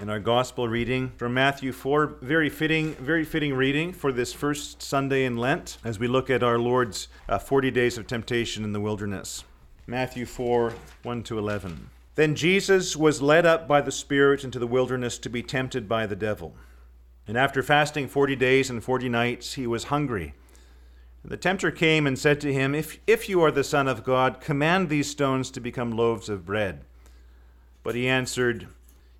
in our gospel reading from Matthew 4. Very fitting, very fitting reading for this first Sunday in Lent as we look at our Lord's uh, 40 days of temptation in the wilderness. Matthew 4 1 to 11. Then Jesus was led up by the Spirit into the wilderness to be tempted by the devil. And after fasting 40 days and 40 nights, he was hungry. The tempter came and said to him, if, if you are the Son of God, command these stones to become loaves of bread. But he answered,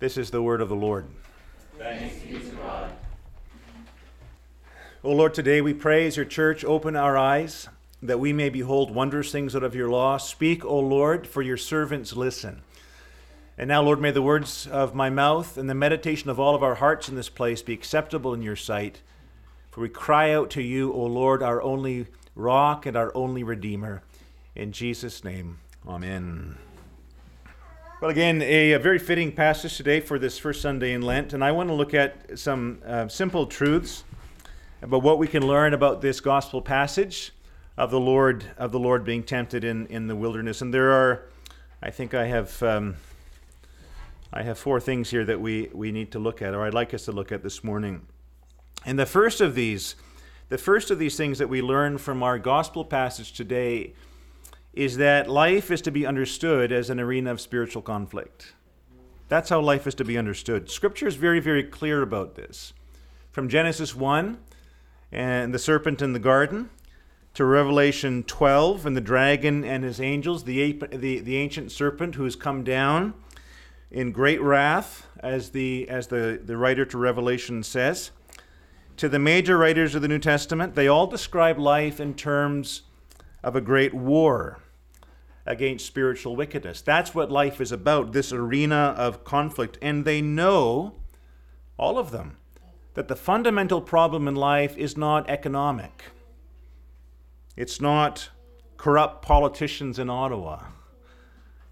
This is the word of the Lord. Thanks be to God. O Lord, today we pray as your church, open our eyes that we may behold wondrous things out of your law. Speak, O Lord, for your servants listen. And now, Lord, may the words of my mouth and the meditation of all of our hearts in this place be acceptable in your sight. For we cry out to you, O Lord, our only rock and our only redeemer. In Jesus' name, amen. Well, again, a, a, very fitting passage today for this first Sunday in Lent, and I want to look at some uh, simple truths about what we can learn about this gospel passage of the Lord of the Lord being tempted in, in the wilderness. And there are, I think, I have um, I have four things here that we we need to look at, or I'd like us to look at this morning. And the first of these, the first of these things that we learn from our gospel passage today is that life is to be understood as an arena of spiritual conflict. That's how life is to be understood. Scripture is very, very clear about this. From Genesis 1 and the serpent in the garden to Revelation 12 and the dragon and his angels, the, the, the ancient serpent who has come down in great wrath, as, the, as the, the writer to Revelation says. To the major writers of the New Testament, they all describe life in terms of a great war against spiritual wickedness. That's what life is about, this arena of conflict. And they know, all of them, that the fundamental problem in life is not economic. It's not corrupt politicians in Ottawa.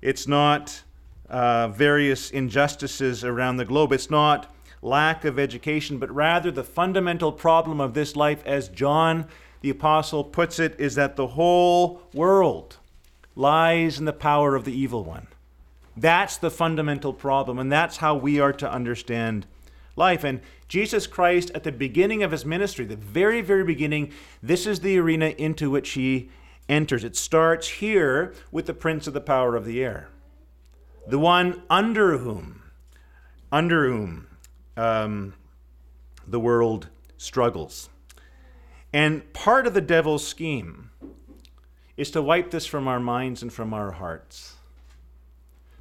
It's not uh, various injustices around the globe. It's not lack of education, but rather the fundamental problem of this life, as John the Apostle puts it, is that the whole world lies in the power of the evil one. That's the fundamental problem, and that's how we are to understand life. And Jesus Christ, at the beginning of his ministry, the very, very beginning, this is the arena into which he enters. It starts here with the prince of the power of the air, the one under whom, under whom um, the world struggles. And part of the devil's scheme is to wipe this from our minds and from our hearts.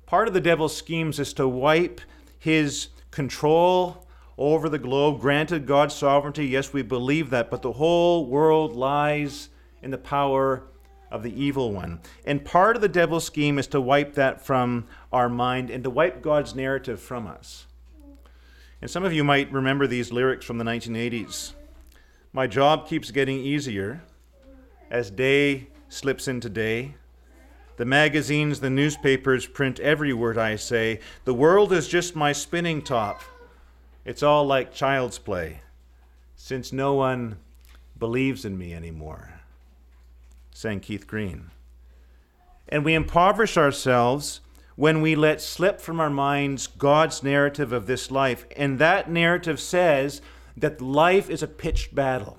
Part of the devil's schemes is to wipe his control over the globe. Granted, God's sovereignty, yes, we believe that, but the whole world lies in the power of the evil one. And part of the devil's scheme is to wipe that from our mind and to wipe God's narrative from us. And some of you might remember these lyrics from the 1980s. My job keeps getting easier as day slips into day. The magazines, the newspapers print every word I say. The world is just my spinning top. It's all like child's play, since no one believes in me anymore, sang Keith Green. And we impoverish ourselves when we let slip from our minds God's narrative of this life. And that narrative says that life is a pitched battle.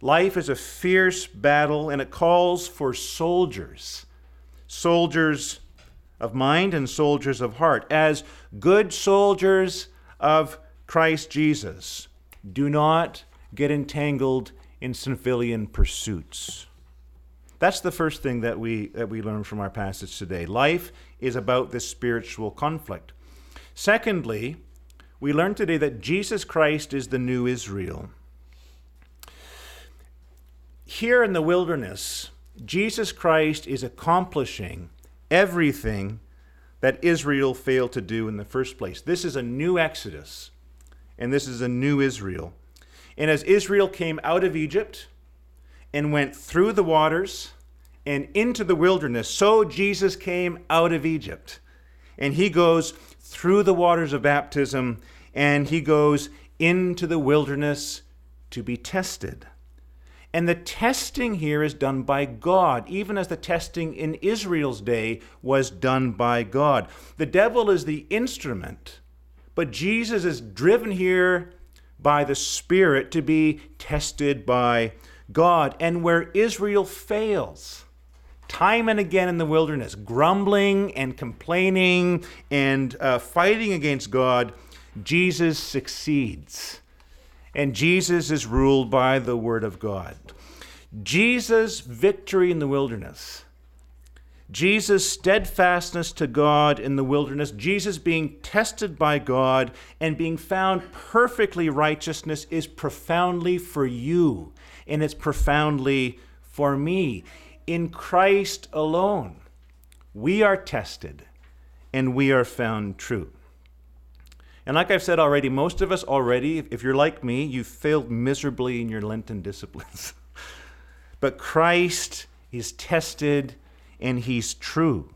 Life is a fierce battle, and it calls for soldiers soldiers of mind and soldiers of heart. As good soldiers of Christ Jesus. Do not get entangled in civilian pursuits. That's the first thing that we, that we learn from our passage today. Life is about this spiritual conflict. Secondly, we learn today that Jesus Christ is the new Israel. Here in the wilderness, Jesus Christ is accomplishing everything that Israel failed to do in the first place. This is a new Exodus, and this is a new Israel. And as Israel came out of Egypt and went through the waters and into the wilderness, so Jesus came out of Egypt. And he goes through the waters of baptism and he goes into the wilderness to be tested. And the testing here is done by God, even as the testing in Israel's day was done by God. The devil is the instrument, but Jesus is driven here by the Spirit to be tested by God. And where Israel fails, time and again in the wilderness, grumbling and complaining and uh, fighting against God, Jesus succeeds and Jesus is ruled by the Word of God. Jesus' victory in the wilderness, Jesus' steadfastness to God in the wilderness, Jesus being tested by God and being found perfectly righteousness is profoundly for you, and it's profoundly for me. In Christ alone, we are tested and we are found true. And like I've said already, most of us already, if you're like me, you've failed miserably in your Lenten disciplines. but Christ is tested and he's true.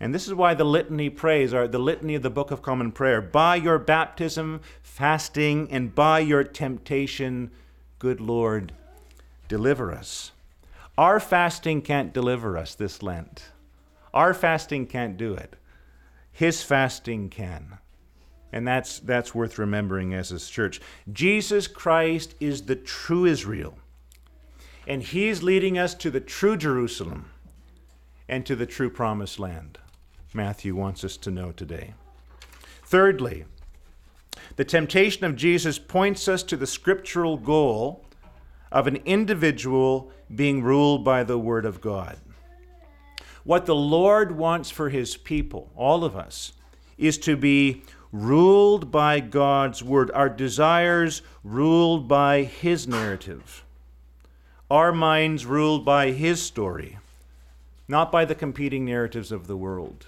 And this is why the litany prays are the litany of the Book of Common Prayer. By your baptism, fasting, and by your temptation, good Lord, deliver us. Our fasting can't deliver us this Lent. Our fasting can't do it. His fasting can. And that's, that's worth remembering as a church. Jesus Christ is the true Israel. And he's leading us to the true Jerusalem and to the true promised land. Matthew wants us to know today. Thirdly, the temptation of Jesus points us to the scriptural goal of an individual being ruled by the Word of God. What the Lord wants for His people, all of us, is to be ruled by God's word, our desires ruled by His narrative, our minds ruled by His story, not by the competing narratives of the world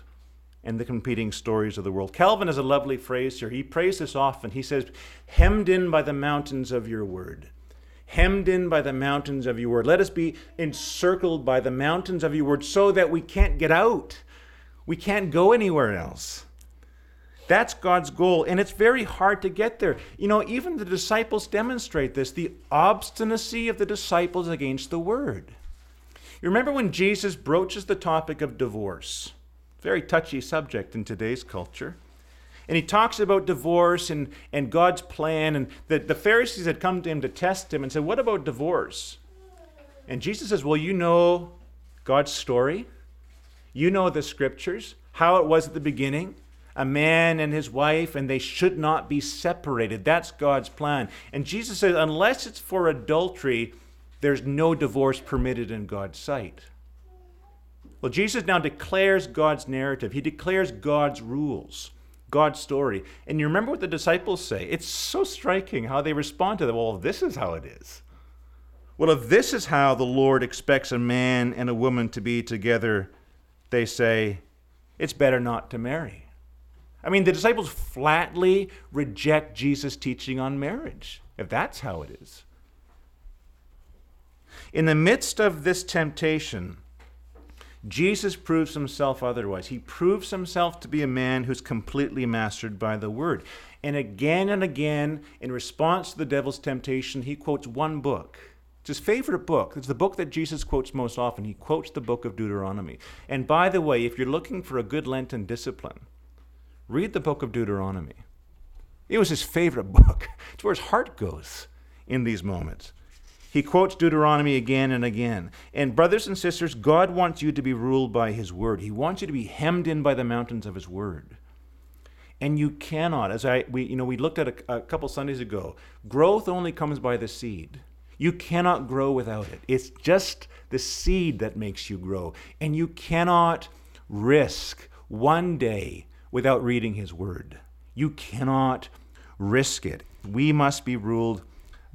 and the competing stories of the world. Calvin has a lovely phrase here. He prays this often. He says, hemmed in by the mountains of your word. Hemmed in by the mountains of your word. Let us be encircled by the mountains of your word so that we can't get out. We can't go anywhere else. That's God's goal, and it's very hard to get there. You know, even the disciples demonstrate this the obstinacy of the disciples against the word. You remember when Jesus broaches the topic of divorce? Very touchy subject in today's culture. And he talks about divorce and, and God's plan. And the, the Pharisees had come to him to test him and said, What about divorce? And Jesus says, Well, you know God's story. You know the scriptures, how it was at the beginning a man and his wife, and they should not be separated. That's God's plan. And Jesus says, unless it's for adultery, there's no divorce permitted in God's sight. Well, Jesus now declares God's narrative, he declares God's rules. God's story. And you remember what the disciples say? It's so striking how they respond to that. Well, this is how it is. Well, if this is how the Lord expects a man and a woman to be together, they say, it's better not to marry. I mean, the disciples flatly reject Jesus' teaching on marriage, if that's how it is. In the midst of this temptation, Jesus proves himself otherwise. He proves himself to be a man who's completely mastered by the word. And again and again, in response to the devil's temptation, he quotes one book. It's his favorite book. It's the book that Jesus quotes most often. He quotes the book of Deuteronomy. And by the way, if you're looking for a good Lenten discipline, Read the book of Deuteronomy. It was his favorite book. It's where his heart goes in these moments. He quotes Deuteronomy again and again. And, brothers and sisters, God wants you to be ruled by His word. He wants you to be hemmed in by the mountains of His word. And you cannot, as I we you know we looked at a, a couple Sundays ago, growth only comes by the seed. You cannot grow without it. It's just the seed that makes you grow. And you cannot risk one day without reading His Word. You cannot risk it. We must be ruled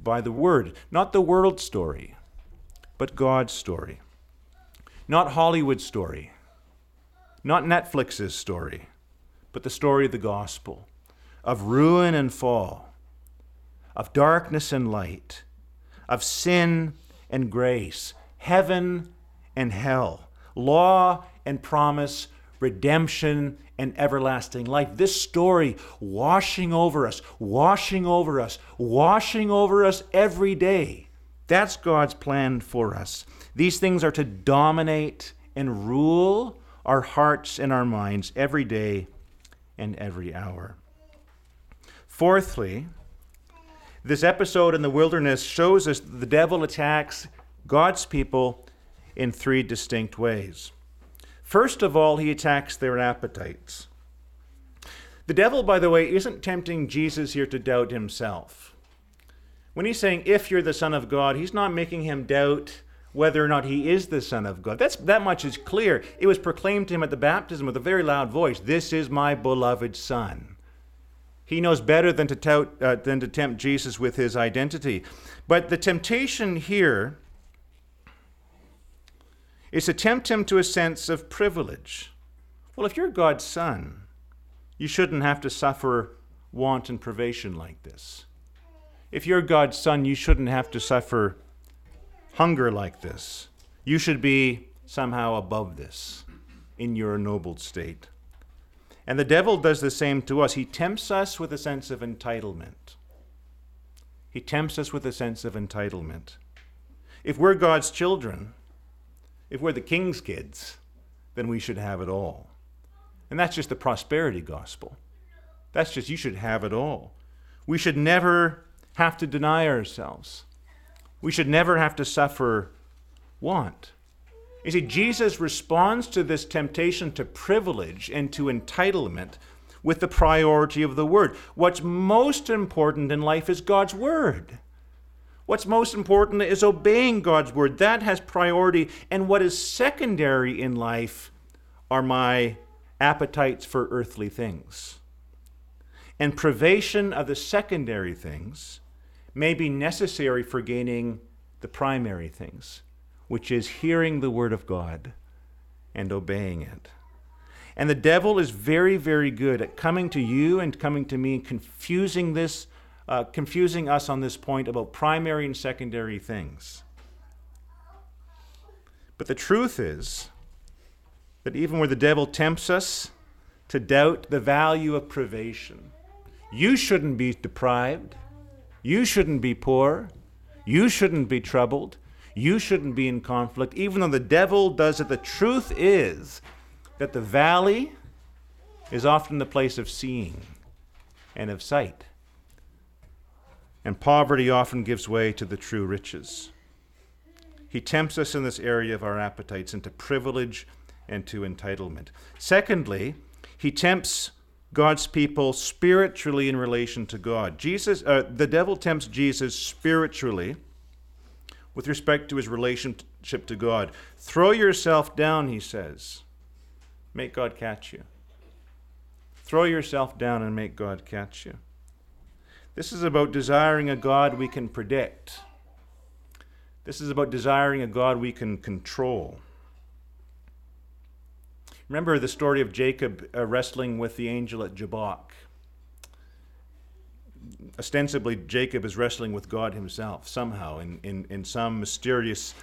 by the Word, not the world story, but God's story. Not Hollywood's story, not Netflix's story, but the story of the gospel, of ruin and fall, of darkness and light, of sin and grace, heaven and hell, law and promise, redemption and everlasting life. This story washing over us, washing over us, washing over us every day. That's God's plan for us. These things are to dominate and rule our hearts and our minds every day and every hour. Fourthly, this episode in the wilderness shows us the devil attacks God's people in three distinct ways. First of all, he attacks their appetites. The devil, by the way, isn't tempting Jesus here to doubt himself. When he's saying, if you're the Son of God, he's not making him doubt whether or not he is the Son of God. That's, that much is clear. It was proclaimed to him at the baptism with a very loud voice This is my beloved Son. He knows better than to, tout, uh, than to tempt Jesus with his identity. But the temptation here is to tempt him to a sense of privilege. Well, if you're God's son, you shouldn't have to suffer want and privation like this. If you're God's son, you shouldn't have to suffer hunger like this. You should be somehow above this in your ennobled state. And the devil does the same to us. He tempts us with a sense of entitlement. He tempts us with a sense of entitlement. If we're God's children, if we're the king's kids, then we should have it all. And that's just the prosperity gospel. That's just, you should have it all. We should never have to deny ourselves. We should never have to suffer want. You see, Jesus responds to this temptation to privilege and to entitlement with the priority of the Word. What's most important in life is God's Word. What's most important is obeying God's word. That has priority. And what is secondary in life are my appetites for earthly things. And privation of the secondary things may be necessary for gaining the primary things, which is hearing the word of God and obeying it. And the devil is very, very good at coming to you and coming to me confusing this uh, confusing us on this point about primary and secondary things. But the truth is that even where the devil tempts us to doubt the value of privation, you shouldn't be deprived, you shouldn't be poor, you shouldn't be troubled, you shouldn't be in conflict, even though the devil does it. The truth is that the valley is often the place of seeing and of sight and poverty often gives way to the true riches. He tempts us in this area of our appetites into privilege and to entitlement. Secondly, he tempts God's people spiritually in relation to God. Jesus, uh, the devil tempts Jesus spiritually with respect to his relationship to God. Throw yourself down, he says. Make God catch you. Throw yourself down and make God catch you. This is about desiring a God we can predict. This is about desiring a God we can control. Remember the story of Jacob uh, wrestling with the angel at Jabbok. Ostensibly, Jacob is wrestling with God himself somehow in, in, in some mysterious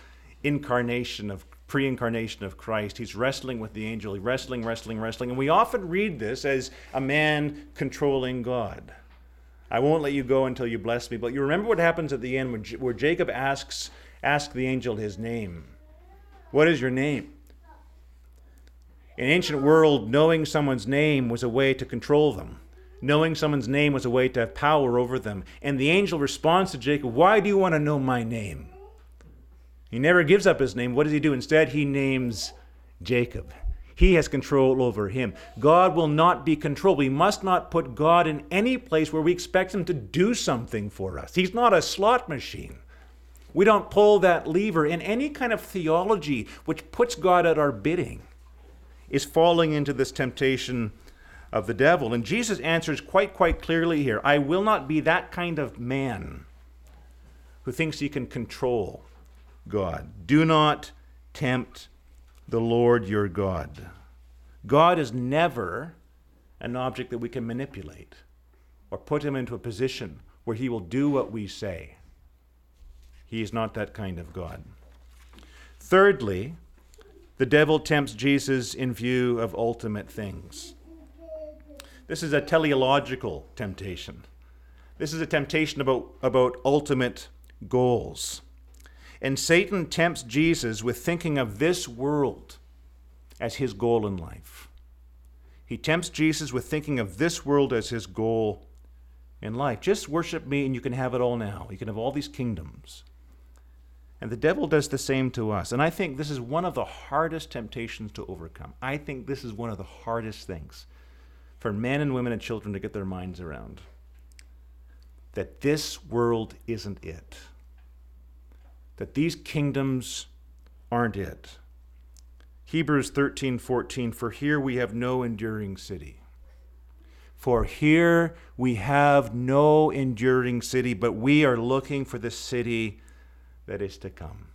incarnation of pre incarnation of Christ. He's wrestling with the angel, he's wrestling, wrestling, wrestling. And we often read this as a man controlling God. I won't let you go until you bless me. But you remember what happens at the end where Jacob asks, asks the angel his name. What is your name? In ancient world, knowing someone's name was a way to control them. Knowing someone's name was a way to have power over them. And the angel responds to Jacob, Why do you want to know my name? He never gives up his name. What does he do? Instead, he names Jacob. He has control over him. God will not be controlled. We must not put God in any place where we expect him to do something for us. He's not a slot machine. We don't pull that lever. In any kind of theology which puts God at our bidding is falling into this temptation of the devil. And Jesus answers quite, quite clearly here I will not be that kind of man who thinks he can control God. Do not tempt the Lord your God. God is never an object that we can manipulate or put him into a position where he will do what we say. He is not that kind of God. Thirdly, the devil tempts Jesus in view of ultimate things. This is a teleological temptation. This is a temptation about, about ultimate goals. And Satan tempts Jesus with thinking of this world as his goal in life. He tempts Jesus with thinking of this world as his goal in life. Just worship me and you can have it all now. You can have all these kingdoms. And the devil does the same to us. And I think this is one of the hardest temptations to overcome. I think this is one of the hardest things for men and women and children to get their minds around. That this world isn't it that these kingdoms aren't it. Hebrews 13:14 For here we have no enduring city. For here we have no enduring city, but we are looking for the city that is to come.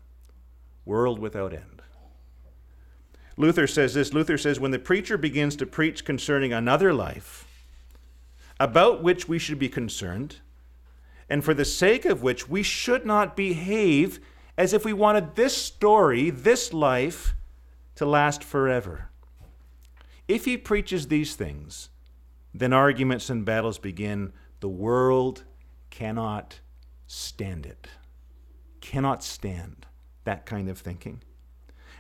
World without end. Luther says this Luther says, when the preacher begins to preach concerning another life, about which we should be concerned, and for the sake of which we should not behave as if we wanted this story, this life, to last forever. If he preaches these things, then arguments and battles begin. The world cannot stand it, cannot stand that kind of thinking.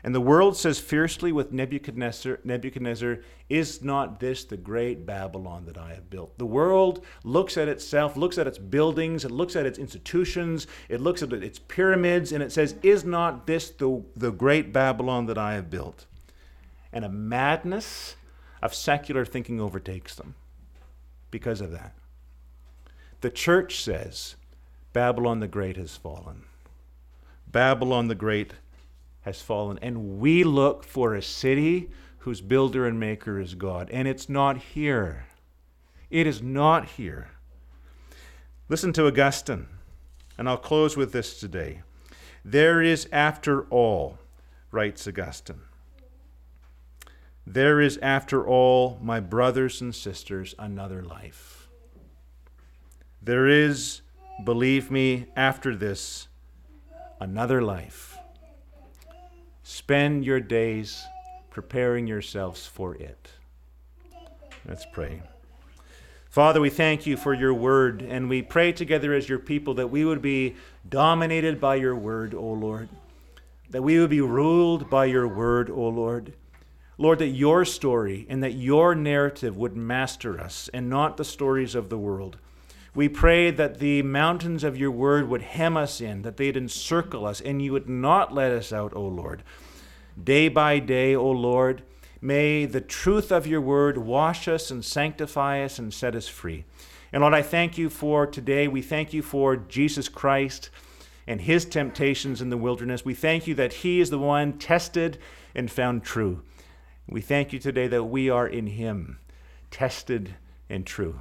And the world says fiercely with Nebuchadnezzar, Nebuchadnezzar, Is not this the great Babylon that I have built? The world looks at itself, looks at its buildings, it looks at its institutions, it looks at its pyramids, and it says, Is not this the, the great Babylon that I have built? And a madness of secular thinking overtakes them because of that. The church says, Babylon the Great has fallen. Babylon the Great has fallen. And we look for a city whose builder and maker is God. And it's not here. It is not here. Listen to Augustine, and I'll close with this today. There is, after all, writes Augustine, there is, after all, my brothers and sisters, another life. There is, believe me, after this, another life. Spend your days preparing yourselves for it. Let's pray. Father, we thank you for your word, and we pray together as your people that we would be dominated by your word, O Lord. That we would be ruled by your word, O Lord. Lord, that your story and that your narrative would master us and not the stories of the world. We pray that the mountains of your word would hem us in, that they'd encircle us, and you would not let us out, O Lord. Day by day, O Lord, may the truth of your word wash us and sanctify us and set us free. And Lord, I thank you for today. We thank you for Jesus Christ and his temptations in the wilderness. We thank you that he is the one tested and found true. We thank you today that we are in him, tested and true.